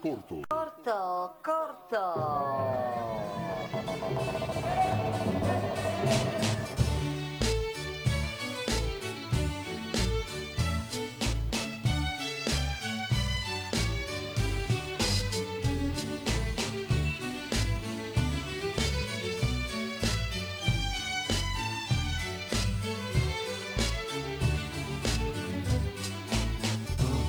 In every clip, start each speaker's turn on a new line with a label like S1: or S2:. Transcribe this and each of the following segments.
S1: corto.
S2: Corto, corto.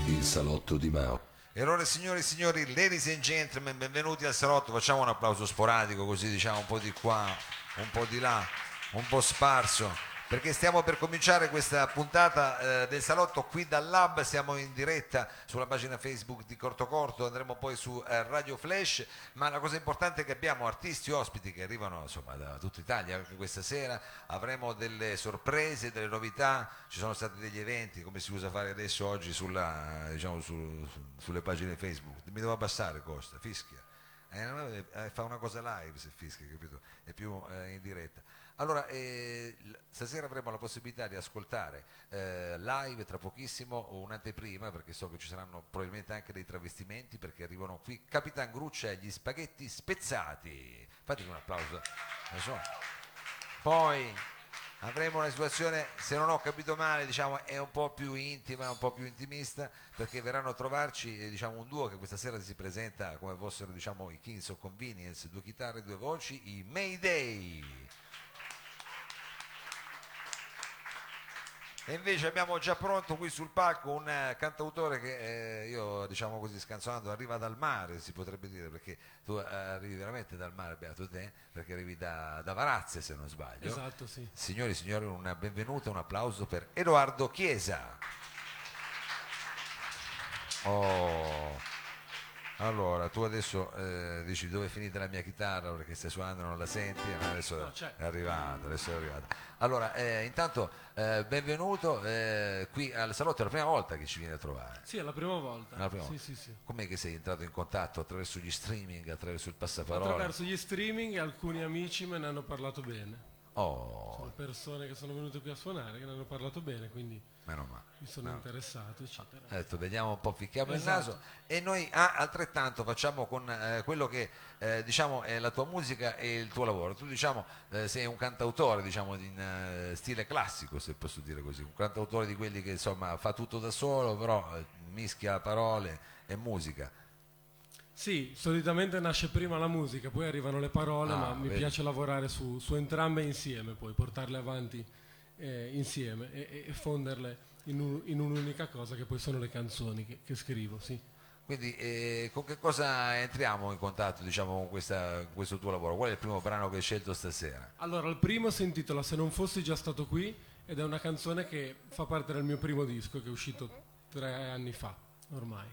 S1: Il salotto di Mao.
S3: E allora signore e signori, ladies and gentlemen, benvenuti al salotto, facciamo un applauso sporadico così diciamo un po' di qua, un po' di là, un po' sparso, perché stiamo per cominciare questa puntata eh, del salotto qui dal Lab, siamo in diretta sulla pagina Facebook di Corto Corto, andremo poi su eh, Radio Flash, ma la cosa importante è che abbiamo artisti ospiti che arrivano insomma da tutta Italia anche questa sera, avremo delle sorprese, delle novità, ci sono stati degli eventi come si usa fare adesso oggi sulla, diciamo, su- su- sulle pagine Facebook. Mi devo abbassare Costa, fischia. Eh, eh, fa una cosa live se fischia, capito? È più eh, in diretta. Allora, eh, stasera avremo la possibilità di ascoltare eh, live tra pochissimo un'anteprima, perché so che ci saranno probabilmente anche dei travestimenti, perché arrivano qui Capitan Gruccia e gli spaghetti spezzati. Fatemi un applauso. So. Poi avremo una situazione, se non ho capito male, diciamo, è un po' più intima, un po' più intimista, perché verranno a trovarci eh, diciamo, un duo che questa sera si presenta come fossero diciamo, i Kings of Convenience, due chitarre, due voci, i Mayday. E invece abbiamo già pronto qui sul palco un eh, cantautore che eh, io diciamo così scanzonando arriva dal mare si potrebbe dire perché tu eh, arrivi veramente dal mare beato te perché arrivi da, da Varazze se non sbaglio
S4: Esatto, sì.
S3: Signori e signori, un benvenuto, un applauso per Edoardo Chiesa. Oh. Allora, tu adesso eh, dici dove è finita la mia chitarra perché stai suonando non la senti, ma adesso
S4: No, c'è.
S3: è arrivata, adesso è arrivata. Allora, eh, intanto eh, benvenuto eh, qui al salotto, è la prima volta che ci vieni a trovare.
S4: Sì, è la prima volta.
S3: È la prima
S4: sì,
S3: volta.
S4: sì, sì.
S3: Com'è che sei entrato in contatto attraverso gli streaming, attraverso il passaparola?
S4: Attraverso gli streaming alcuni amici me ne hanno parlato bene.
S3: Oh,
S4: Sono persone che sono venute qui a suonare che ne hanno parlato bene, quindi mi sono interessato, eccetera.
S3: Ha detto vediamo un po', ficchiamo il
S4: Esatto.
S3: naso e noi ah, altrettanto facciamo con eh, quello che eh, diciamo è la tua musica e il tuo lavoro. Tu diciamo eh, sei un cantautore diciamo in eh, stile classico se posso dire così, un cantautore di quelli che insomma fa tutto da solo però eh, mischia parole e musica.
S4: Sì, solitamente nasce prima la musica, poi arrivano le parole,
S3: Ah,
S4: ma mi
S3: vedi.
S4: piace lavorare su, su entrambe insieme, poi portarle avanti eh, insieme e, e- e fonderle in, un- in un'unica cosa che poi sono le canzoni che, che scrivo, sì.
S3: Quindi eh, con che cosa entriamo in contatto diciamo con questa- con questo tuo lavoro? Qual è il primo brano che hai scelto stasera?
S4: Allora, il primo si intitola Se non fossi già stato qui ed è una canzone che fa parte del mio primo disco che è uscito tre anni fa ormai.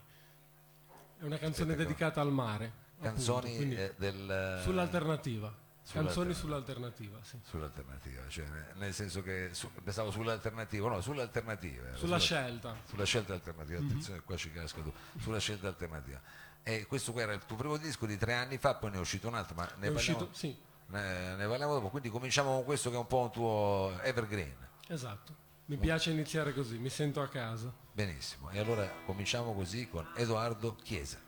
S4: È una canzone
S3: Spettacolo.
S4: dedicata al mare. appunto,
S3: Canzoni
S4: quindi
S3: eh, del...
S4: sull'alternativa. Canzoni
S3: sull'alternativa.
S4: sull'alternativa, sì.
S3: Sull'alternativa, cioè nel senso che su- pensavo sull'alternativa, no, sull'alternativa. era
S4: Sulla scelta.
S3: Sulla scelta alternativa, attenzione, qua ci casca tu, sulla scelta alternativa. E questo qua era il tuo primo disco di tre anni fa, poi ne è uscito un altro, ma ne, parliamo,
S4: uscito, sì,
S3: ne, ne parliamo dopo, quindi cominciamo con questo che è un po' un tuo evergreen.
S4: esatto. Mi piace iniziare così, mi sento a casa.
S3: Benissimo, e allora cominciamo così con Edoardo Chiesa.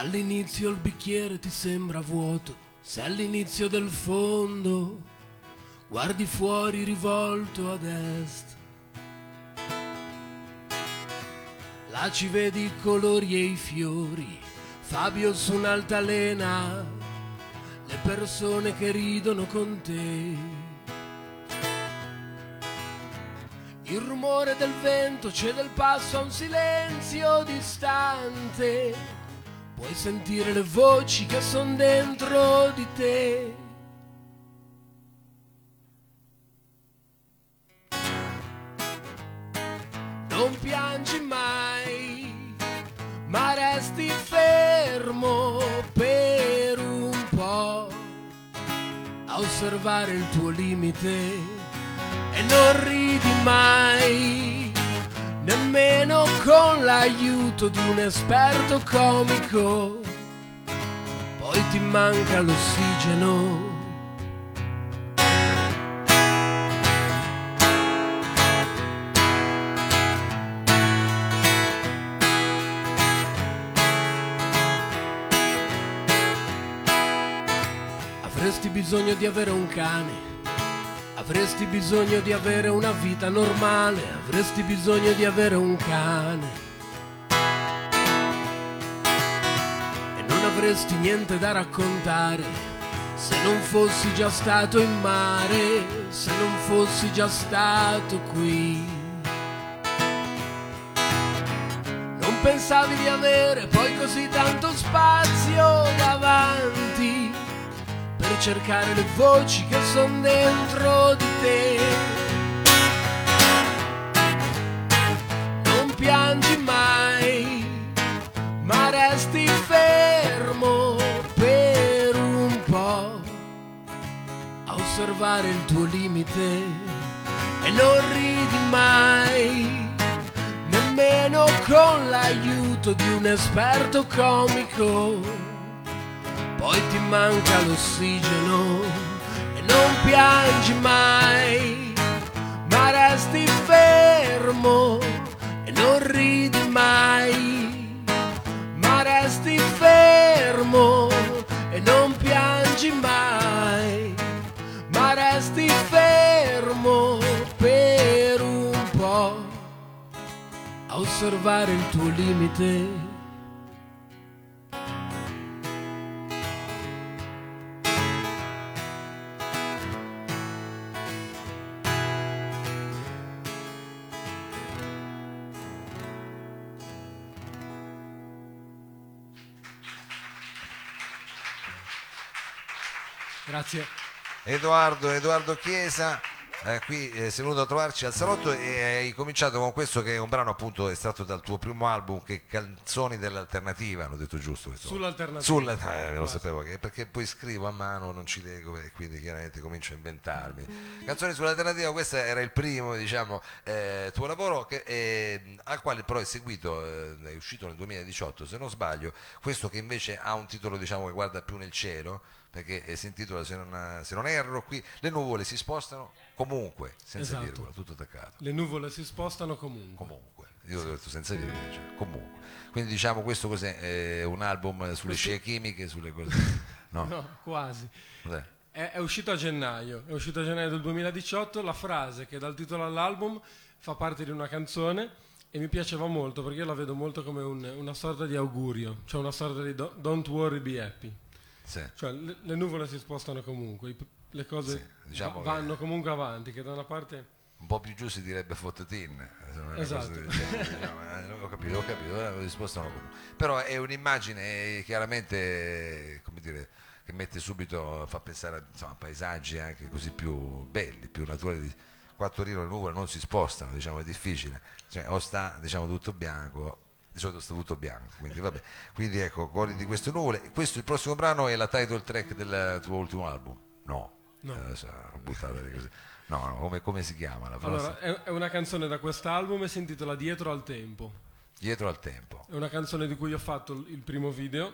S4: All'inizio il bicchiere ti sembra vuoto, se all'inizio del fondo guardi fuori rivolto ad est. Là ci vedi i colori e i fiori, Fabio su un'altalena, le persone che ridono con te. Il rumore del vento cede il passo a un silenzio distante. Puoi sentire le voci che sono dentro di te. non piangi mai, ma resti fermo per un po' a osservare il tuo limite e non ridi mai, nemmeno con l'aiuto di un esperto comico. Poi ti manca l'ossigeno. Avresti bisogno di avere un cane, avresti bisogno di avere una vita normale, avresti bisogno di avere un cane. E non avresti niente da raccontare se non fossi già stato in mare, se non fossi già stato qui. Non pensavi di avere poi così tanto spazio davanti cercare le voci che sono dentro di te. Non piangi mai, ma resti fermo per un po' a osservare il tuo limite e non ridi mai, nemmeno con l'aiuto di un esperto comico poi ti manca l'ossigeno e non piangi mai, ma resti fermo e non ridi mai, ma resti fermo e non piangi mai, ma resti fermo per un po' a osservare il tuo limite. Grazie.
S3: Edoardo, Edoardo Chiesa, eh, qui eh, sei venuto a trovarci al salotto e hai cominciato con questo che è un brano appunto estratto dal tuo primo album che Canzoni dell'alternativa, hanno detto giusto questo?
S4: Sull'alternativa.
S3: Sulla, eh, lo sapevo che perché poi scrivo a mano, non ci leggo e quindi chiaramente comincio a inventarmi. Canzoni sull'alternativa, questo era il primo diciamo, eh, tuo lavoro che, eh, al quale però è seguito, eh, è uscito nel 2018 se non sbaglio, questo che invece ha un titolo diciamo, che guarda più nel cielo perché eh, si intitola se non, se non erro qui le nuvole si spostano comunque senza
S4: Esatto.
S3: virgola tutto attaccato
S4: Le nuvole si spostano comunque.
S3: comunque io ho detto senza virgola cioè, comunque quindi diciamo questo cos'è Eh, un album sulle scie chimiche sulle cose no,
S4: No, quasi.
S3: cos'è?
S4: È, è uscito a gennaio, è uscito a gennaio del 2018, la frase che dà il titolo all'album fa parte di una canzone e mi piaceva molto perché io la vedo molto come un- una sorta di augurio, cioè una sorta di do- don't worry be happy,
S3: Sì.
S4: cioè le, le nuvole si spostano comunque, le cose
S3: Sì, diciamo
S4: va- vanno comunque avanti, che da una parte...
S3: un po' più giù si direbbe fottetin una
S4: Esatto.
S3: del diciamo, eh, ho capito ho capito eh, si spostano comunque però è un'immagine eh, chiaramente eh, come dire che mette subito fa pensare a insomma, paesaggi anche così più belli più naturali quattro rino le nuvole non si spostano diciamo è difficile cioè, o sta diciamo tutto bianco di solito sta tutto bianco quindi vabbè quindi ecco godi di queste nuvole questo il prossimo brano è la title track del tuo ultimo album no,
S4: No.
S3: Eh, no, no come, come si chiama la prossima?
S4: Allora, è, una canzone da quest'album e si intitola Dietro al tempo.
S3: dietro al tempo
S4: È una canzone di cui ho fatto il il primo video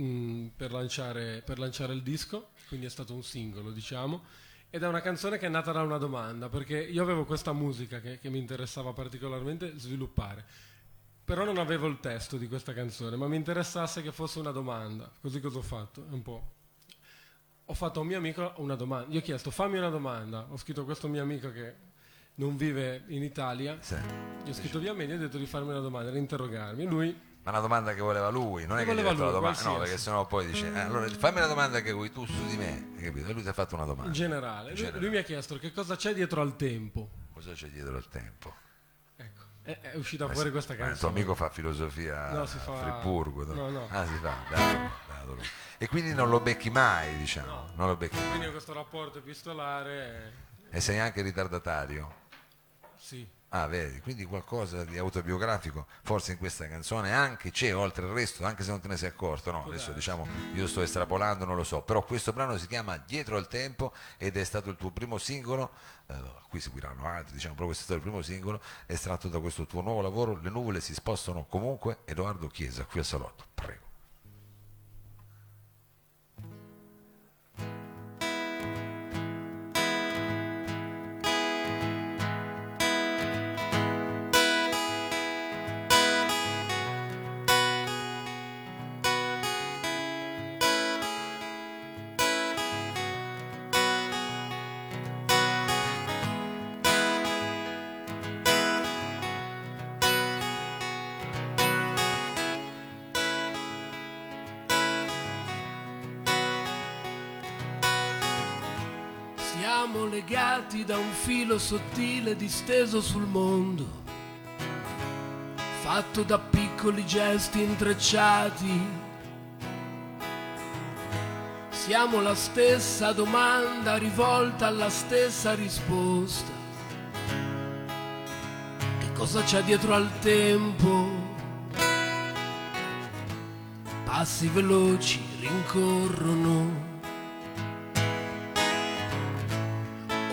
S4: mm, per, lanciare, per lanciare il disco, quindi è stato un singolo, diciamo. Ed è una canzone che è nata da una domanda, perché io avevo questa musica che, che mi interessava particolarmente sviluppare, però non avevo il testo di questa canzone, ma mi interessasse che fosse una domanda. Così cosa ho fatto? Un po'. Ho fatto a un mio amico una domanda. Gli ho chiesto fammi una domanda. Ho scritto a questo mio amico che non vive in Italia.
S3: Sì.
S4: Gli ho scritto via mail e gli ho detto di farmi una domanda, di interrogarmi. Lui
S3: Ma una domanda che voleva lui, non è
S4: Che
S3: gli ha fatto la
S4: lui,
S3: domanda, no, perché sennò poi dice, eh, allora fammi una domanda che vuoi tu su di me, hai capito? E lui ti ha fatto una
S4: in
S3: domanda.
S4: generale, lui,
S3: generale.
S4: lui mi ha chiesto che cosa c'è dietro al tempo.
S3: Cosa c'è dietro al tempo?
S4: È, è uscita fuori questa
S3: Ma il tuo
S4: canzone.
S3: amico fa filosofia
S4: No, si
S3: a
S4: fa-
S3: Friburgo.
S4: no, no.
S3: Ah, si fa, bravo lui. E quindi non lo becchi mai, diciamo, non lo becchi mai.
S4: Quindi ho questo rapporto epistolare,
S3: E sei anche ritardatario?
S4: sì,
S3: Ah, vedi, quindi qualcosa di autobiografico forse in questa canzone anche c'è oltre il resto, anche se non te ne sei accorto, no? Adesso diciamo io sto estrapolando, non lo so, però questo brano si chiama Dietro al tempo ed è stato il tuo primo singolo, eh, qui seguiranno altri, diciamo, però questo è stato il primo singolo, estratto da questo tuo nuovo lavoro, Le nuvole si spostano comunque, Edoardo Chiesa, qui al salotto, prego.
S4: Siamo legati da un filo sottile disteso sul mondo, fatto da piccoli gesti intrecciati. Siamo la stessa domanda rivolta alla stessa risposta. Che cosa c'è dietro al tempo? Passi veloci rincorrono.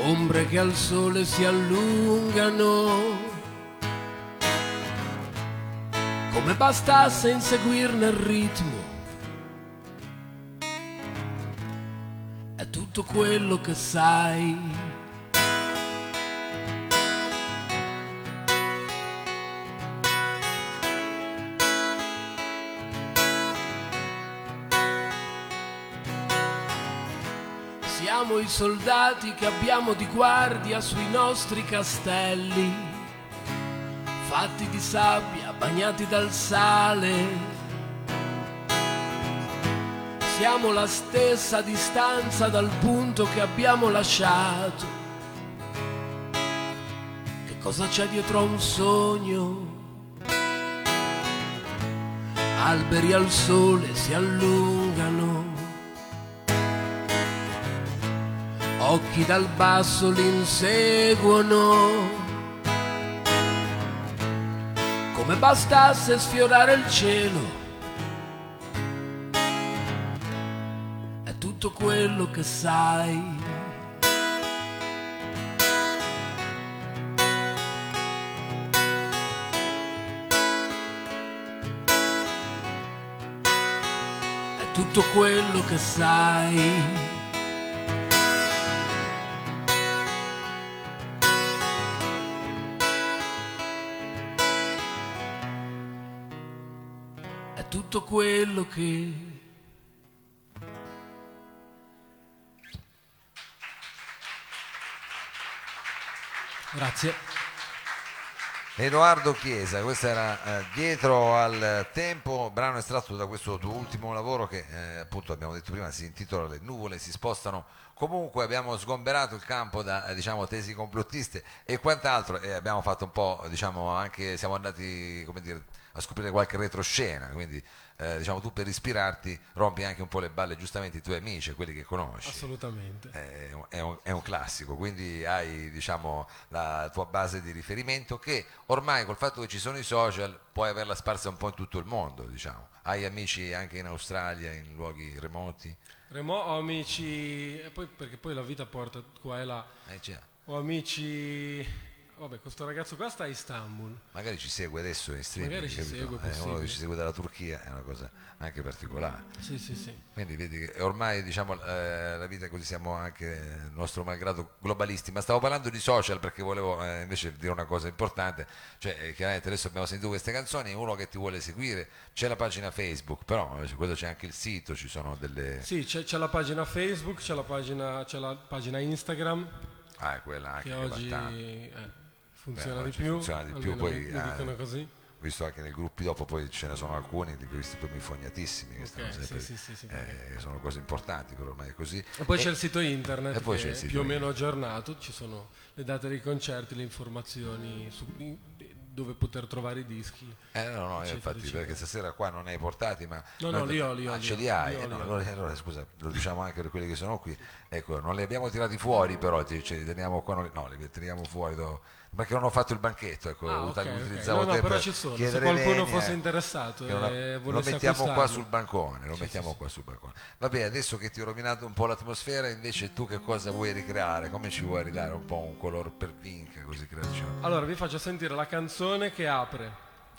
S4: Ombre che al sole si allungano, come bastasse inseguirne il ritmo. È tutto quello che sai. Siamo i soldati che abbiamo di guardia sui nostri castelli, fatti di sabbia, bagnati dal sale. Siamo la stessa distanza dal punto che abbiamo lasciato. Che cosa c'è dietro a un sogno? Alberi al sole si allungano. Occhi dal basso li inseguono. Come bastasse sfiorare il cielo. È tutto quello che sai. È tutto quello che sai. Tutto quello che Grazie.
S3: Edoardo Chiesa, questo era eh, dietro al tempo, brano estratto da questo tuo ultimo lavoro che eh, appunto abbiamo detto prima si intitola Le nuvole si spostano comunque, abbiamo sgomberato il campo da eh, diciamo, tesi complottiste e quant'altro e abbiamo fatto un po', diciamo, anche siamo andati come dire, a scoprire qualche retroscena, quindi eh, diciamo tu per ispirarti rompi anche un po' le balle giustamente i tuoi amici, quelli che conosci.
S4: Assolutamente.
S3: È un, è un- è un classico, quindi hai diciamo, la tua base di riferimento che ormai col fatto che ci sono i social puoi averla sparsa un po' in tutto il mondo, diciamo. Hai amici anche in Australia, in luoghi remoti?
S4: Remo ho amici, e poi, perché poi la vita porta qua e là.
S3: Eh, già.
S4: Ho amici, vabbè, questo ragazzo qua sta a Istanbul.
S3: Magari ci segue adesso in streaming,
S4: Magari ci
S3: capito?
S4: segue,
S3: Eh, uno che ci segue dalla Turchia è una cosa anche particolare.
S4: Sì, sì, sì.
S3: Quindi vedi che ormai diciamo, eh, la vita è così siamo anche eh, nostro malgrado globalisti, ma stavo parlando di social perché volevo eh, invece dire una cosa importante, cioè eh, chiaramente adesso abbiamo sentito queste canzoni, uno che ti vuole seguire, c'è la pagina Facebook, però eh, quello c'è anche il sito, ci sono delle...
S4: Sì, c'è, c'è la pagina Facebook, c'è la pagina, c'è la pagina Instagram,
S3: Ah, è quella anche
S4: che oggi funziona,
S3: Beh,
S4: di più,
S3: funziona di più, poi,
S4: mi
S3: eh,
S4: dicono così.
S3: Visto anche nei gruppi dopo, poi ce ne sono alcuni di questi poi infognatissimi, che stanno
S4: Ok,
S3: sempre-
S4: sì, sì, sì,
S3: eh, sono cose importanti, però ormai è così.
S4: E poi c'è il sito
S3: e
S4: internet
S3: poi
S4: che
S3: il sito
S4: più o meno aggiornato, ci sono le date dei concerti, le informazioni su dove poter trovare i dischi.
S3: Eh, no, no,
S4: eccetera,
S3: infatti,
S4: eccetera.
S3: perché stasera qua non hai portati, ma...
S4: No, no, li ho, li ho,
S3: Ah,
S4: li
S3: ce li hai?
S4: li ho,
S3: Eh, no,
S4: li ho.
S3: allora, allora, scusa, lo diciamo anche per quelli che sono qui. Ecco, non li abbiamo tirati fuori, però ce li teniamo qua, no, li teniamo fuori do- perché non ho fatto il banchetto, ecco,
S4: Ah, ok, ok.
S3: utilizzavo
S4: No, no,
S3: te
S4: però
S3: per
S4: ci sono. Se qualcuno
S3: venia,
S4: fosse interessato
S3: una- lo mettiamo qua sul bancone, lo
S4: Sì,
S3: mettiamo
S4: sì,
S3: qua sul bancone. Va bene, adesso che ti ho rovinato un po' l'atmosfera, invece tu che cosa vuoi ricreare? Come ci vuoi ridare un po' un color per pink, così creazione?
S4: Allora, vi faccio sentire la canzone che apre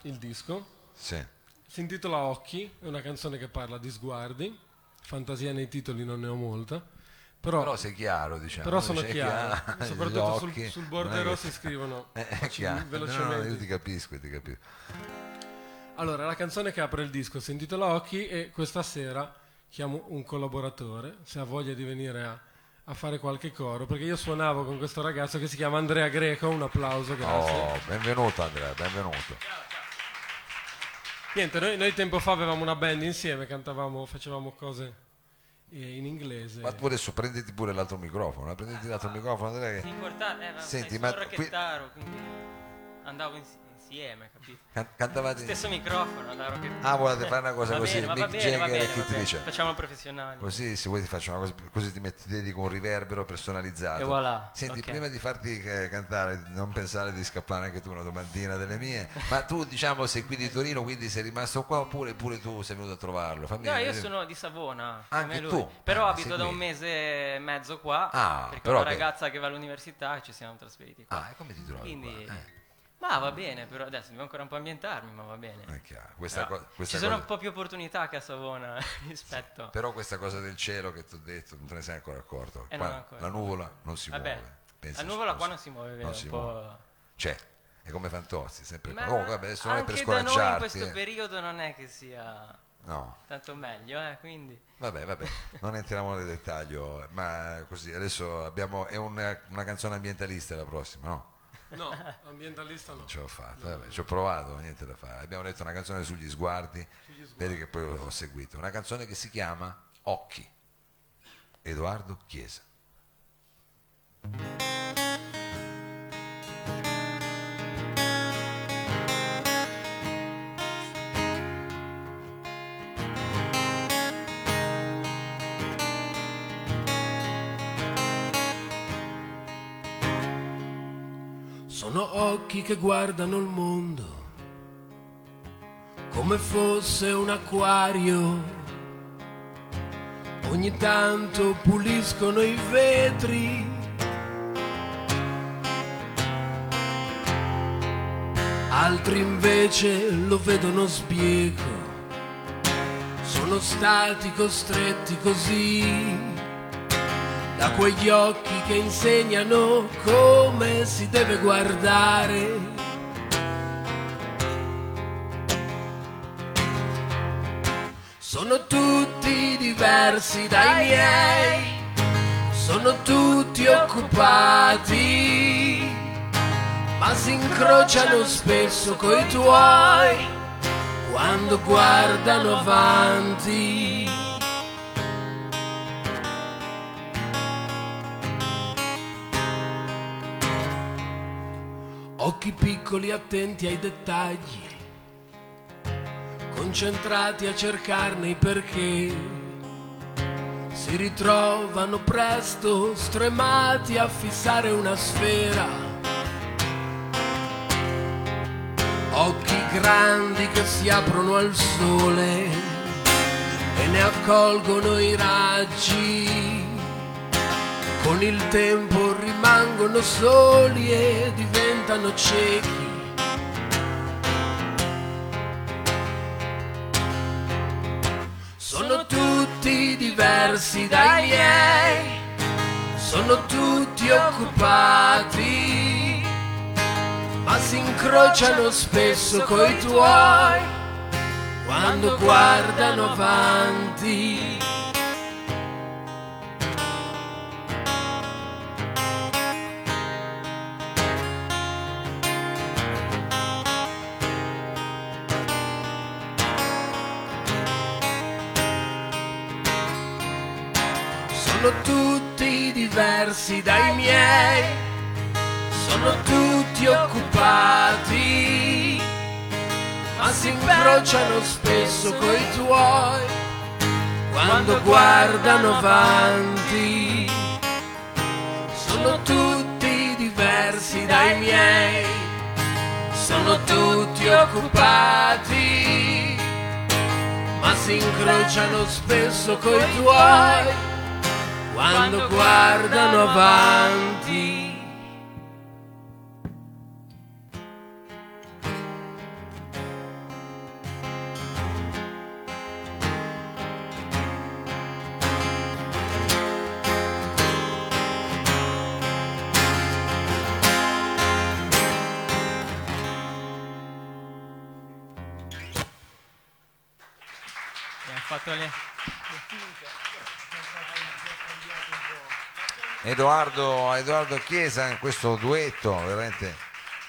S4: il disco.
S3: Sì.
S4: Si intitola Occhi, è una canzone che parla di sguardi. Fantasia nei titoli non ne ho molta. Però,
S3: Però sei chiaro, diciamo.
S4: però sono
S3: sei
S4: chiaro.
S3: chiaro,
S4: Soprattutto sul, sul borderò si scrivono
S3: Eh, chiaro. No, no,
S4: velocemente.
S3: io ti capisco, ti capisco.
S4: Allora, la canzone che apre il disco si intitola Occhi e questa sera chiamo un collaboratore, se ha voglia di venire a, a fare qualche coro, perché io suonavo con questo ragazzo che si chiama Andrea Greco, un applauso, grazie.
S3: Oh, benvenuto Andrea, benvenuto.
S4: Niente, noi, noi tempo fa avevamo una band insieme, cantavamo, facevamo cose in inglese.
S3: Ma tu adesso prenditi pure l'altro microfono, eh, prenditi l'altro microfono Andrea che
S2: Importante, eh, vabbè,
S3: Senti, ma qui-
S2: andavo ins- insieme, capito?
S3: can- cantavate
S2: Stesso microfono, da rocchettaro.
S3: Ah, volete fare una cosa
S2: Va
S3: così,
S2: bene,
S3: Mick
S2: bene,
S3: Jagger e
S2: bene.
S3: Richards.
S2: Facciamo professionali.
S3: Così se vuoi ti faccio una cosa, così ti metti dedico un riverbero personalizzato.
S2: E voilà,
S3: Senti,
S2: ok.
S3: prima di farti eh, cantare, non pensare di scappare anche tu una domandina delle mie, ma tu diciamo sei qui di Torino, quindi sei rimasto qua oppure pure tu sei venuto a trovarlo? Fammi
S2: No, io
S3: vedere.
S2: sono di Savona,
S3: Anche tu?
S2: Però
S3: Ah,
S2: abito da
S3: qui.
S2: un mese e mezzo qua,
S3: Ah,
S2: perché ho una
S3: beh.
S2: ragazza che va all'università e ci siamo trasferiti qua.
S3: Ah, e come ti trovi
S2: Quindi...
S3: Eh,
S2: Ma va bene, però adesso devo ancora un po' ambientarmi, ma va bene.
S3: è chiaro. Questa,
S2: Però
S3: co- questa
S2: ci sono
S3: cosa-
S2: un po' più opportunità che a Savona rispetto...
S3: Però questa cosa del cielo che ti ho detto non te ne sei ancora accorto.
S2: Eh,
S3: Qua
S2: ancora.
S3: La nuvola non si
S2: Vabbè,
S3: muove. Pensa,
S2: la nuvola qua non si muove, vero?
S3: non si
S2: un po'...
S3: muove. C'è, è come Fantozzi, sempre.
S2: Ma
S3: Comunque, vabbè, adesso non è per
S2: da noi in
S3: scoraggiarti.
S2: questo
S3: eh.
S2: periodo non è che sia
S3: No,
S2: tanto meglio, eh, quindi...
S3: vabbè, vabbè, non entriamo nel dettaglio, ma così, adesso abbiamo, è una, una canzone ambientalista la prossima, no?
S4: No, ambientalista no.
S3: Ce l'ho fatta, vabbè, ci ho provato, niente da fare. Abbiamo letto una canzone sugli sguardi, vedi che poi ho seguito, una canzone che si chiama Occhi, Edoardo Chiesa.
S4: Occhi che guardano il mondo come fosse un acquario. Ogni tanto puliscono i vetri. Altri invece lo vedono sbieco. Sono stati costretti così da quegli occhi che insegnano come si deve guardare. Sono tutti diversi dai miei, sono tutti occupati, ma si incrociano spesso coi tuoi quando guardano avanti. Occhi piccoli attenti ai dettagli, concentrati a cercarne i perché. Si ritrovano presto stremati a fissare una sfera. Occhi grandi che si aprono al sole e ne accolgono i raggi con il tempo rimangono soli e diventano ciechi. Sono tutti diversi dai miei, sono tutti occupati, ma si incrociano spesso coi tuoi quando guardano avanti. Sono tutti diversi dai miei, sono tutti occupati, ma si incrociano spesso coi tuoi. Quando guardano avanti. Sono tutti diversi dai miei. Sono tutti occupati, ma si incrociano spesso coi tuoi quando guardano avanti.
S3: Edoardo, Edoardo Chiesa in questo duetto veramente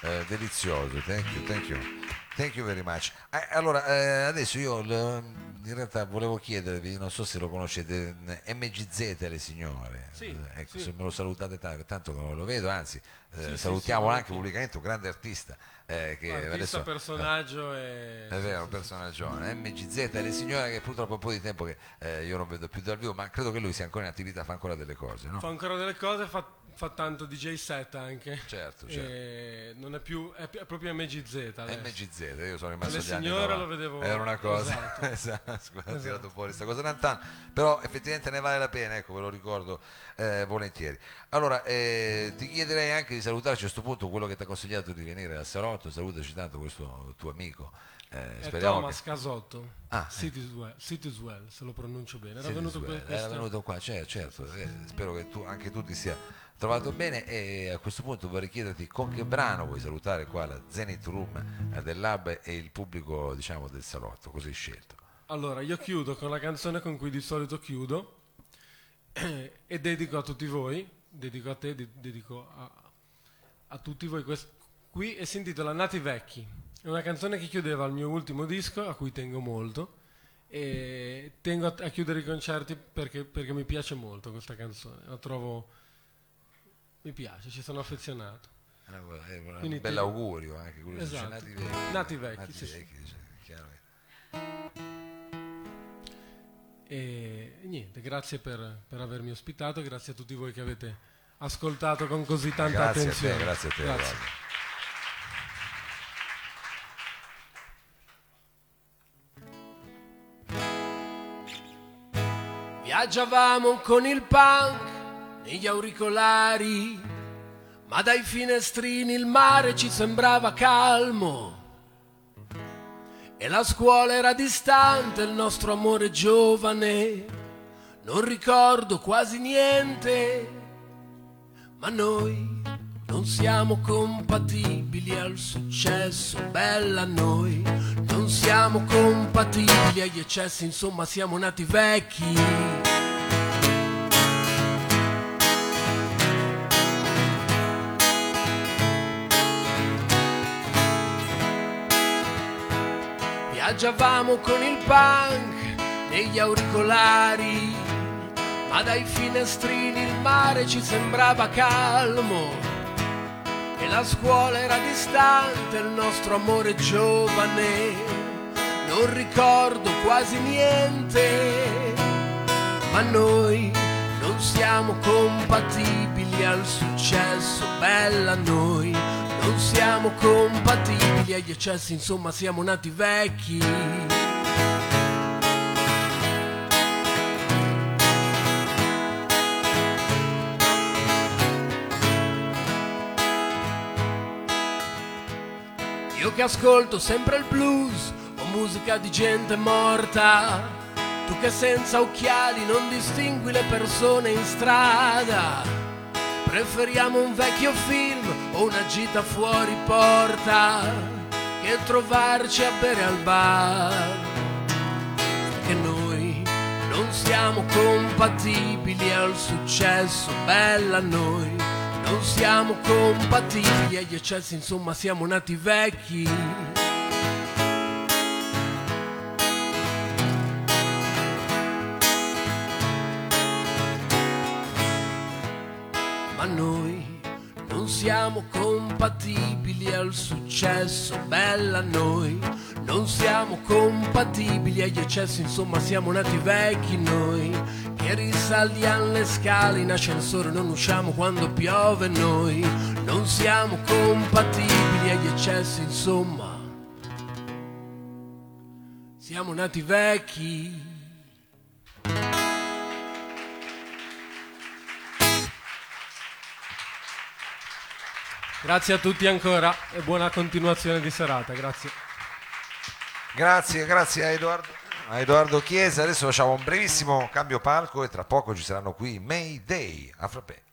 S3: eh, delizioso. Thank you, thank you. Thank you very much. Eh, allora, eh, adesso io in realtà volevo chiedervi, non so se lo conoscete, MGZ le signore.
S4: Sì,
S3: Eh, ecco,
S4: sì.
S3: se me lo salutate tanto, non lo vedo, anzi, eh,
S4: Sì,
S3: salutiamo anche pubblicamente un grande artista. eh, che
S4: Artista,
S3: adesso,
S4: personaggio e...
S3: è vero, un personaggio. MGZ, le signore che purtroppo è un po' di tempo che eh, io non vedo più dal vivo, ma credo che lui sia ancora in attività, fa ancora delle cose, no?
S4: Fa ancora delle cose, fa, fa tanto DJ set anche.
S3: Certo, certo.
S4: Non è più, è, è proprio MGZ adesso.
S3: MGZ, io sono rimasto
S4: Le signore
S3: 90.
S4: lo vedevo-
S3: Era una cosa,
S4: esatto.
S3: esatto, scusa, ho tirato
S4: Esatto.
S3: fuori questa cosa Nantan, però effettivamente ne vale la pena, ecco, ve lo ricordo eh, volentieri. Allora, eh, ti chiederei anche di salutarci a questo punto quello che ti ha consigliato di venire al Salotto, salutaci tanto questo tuo amico. Eh,
S4: Thomas
S3: che...
S4: Casotto.
S3: Ah, eh.
S4: Cityswell, Cityswell, se lo pronuncio bene. Era venuto
S3: era venuto qua, certo, certo. eh, spero che tu, anche tu ti sia trovato bene e a questo punto vorrei chiederti con che brano vuoi salutare qua la Zenith Room eh, del Lab e il pubblico diciamo del salotto, così scelto.
S4: Allora, io chiudo con la canzone con cui di solito chiudo e dedico a tutti voi, dedico a te, de- dedico a, a tutti voi quest- qui e si intitola Nati Vecchi. È una canzone che chiudeva il mio ultimo disco, a cui tengo molto, e tengo a, a chiudere i concerti perché, perché mi piace molto questa canzone. La trovo... mi piace, ci sono affezionato.
S3: È una- è un
S4: Quindi
S3: bel augurio anche quello
S4: Esatto.
S3: nati vecchi.
S4: Nati vecchi,
S3: Nati
S4: sì, sì.
S3: vecchi, cioè, è chiaro che-
S4: E niente, grazie per, per avermi ospitato, grazie a tutti voi che avete ascoltato con così tanta
S3: grazie
S4: attenzione.
S3: a te, grazie a te.
S4: Grazie.
S3: guarda.
S4: Viaggiavamo con il punk negli auricolari, ma dai finestrini il mare ci sembrava calmo. E la scuola era distante, il nostro amore giovane, non ricordo quasi niente, ma noi non siamo compatibili al successo, bella noi, non siamo compatibili agli eccessi, insomma siamo nati vecchi. Viaggiavamo con il punk negli auricolari, ma dai finestrini il mare ci sembrava calmo e la scuola era distante, il nostro amore giovane. Non ricordo quasi niente, ma noi non siamo compatibili al successo, bella noi. Non siamo compatibili agli eccessi, insomma siamo nati vecchi. Io che ascolto sempre il blues o musica di gente morta, tu che senza occhiali non distingui le persone in strada, preferiamo un vecchio film o una gita fuori porta che trovarci a bere al bar. Che noi non siamo compatibili al successo, bella noi. Non siamo compatibili agli eccessi, insomma siamo nati vecchi. Ma noi non siamo compatibili al successo, bella noi. Non siamo compatibili agli eccessi, insomma siamo nati vecchi noi. Che risaldiamo le scale in ascensore, non usciamo quando piove noi, non siamo compatibili agli eccessi, insomma. Siamo nati vecchi. Grazie a tutti ancora e buona continuazione di serata, grazie.
S3: Grazie, grazie a Edoardo, a Edoardo Chiesa. Adesso facciamo un brevissimo cambio palco e tra poco ci saranno qui Mayday a Frappè.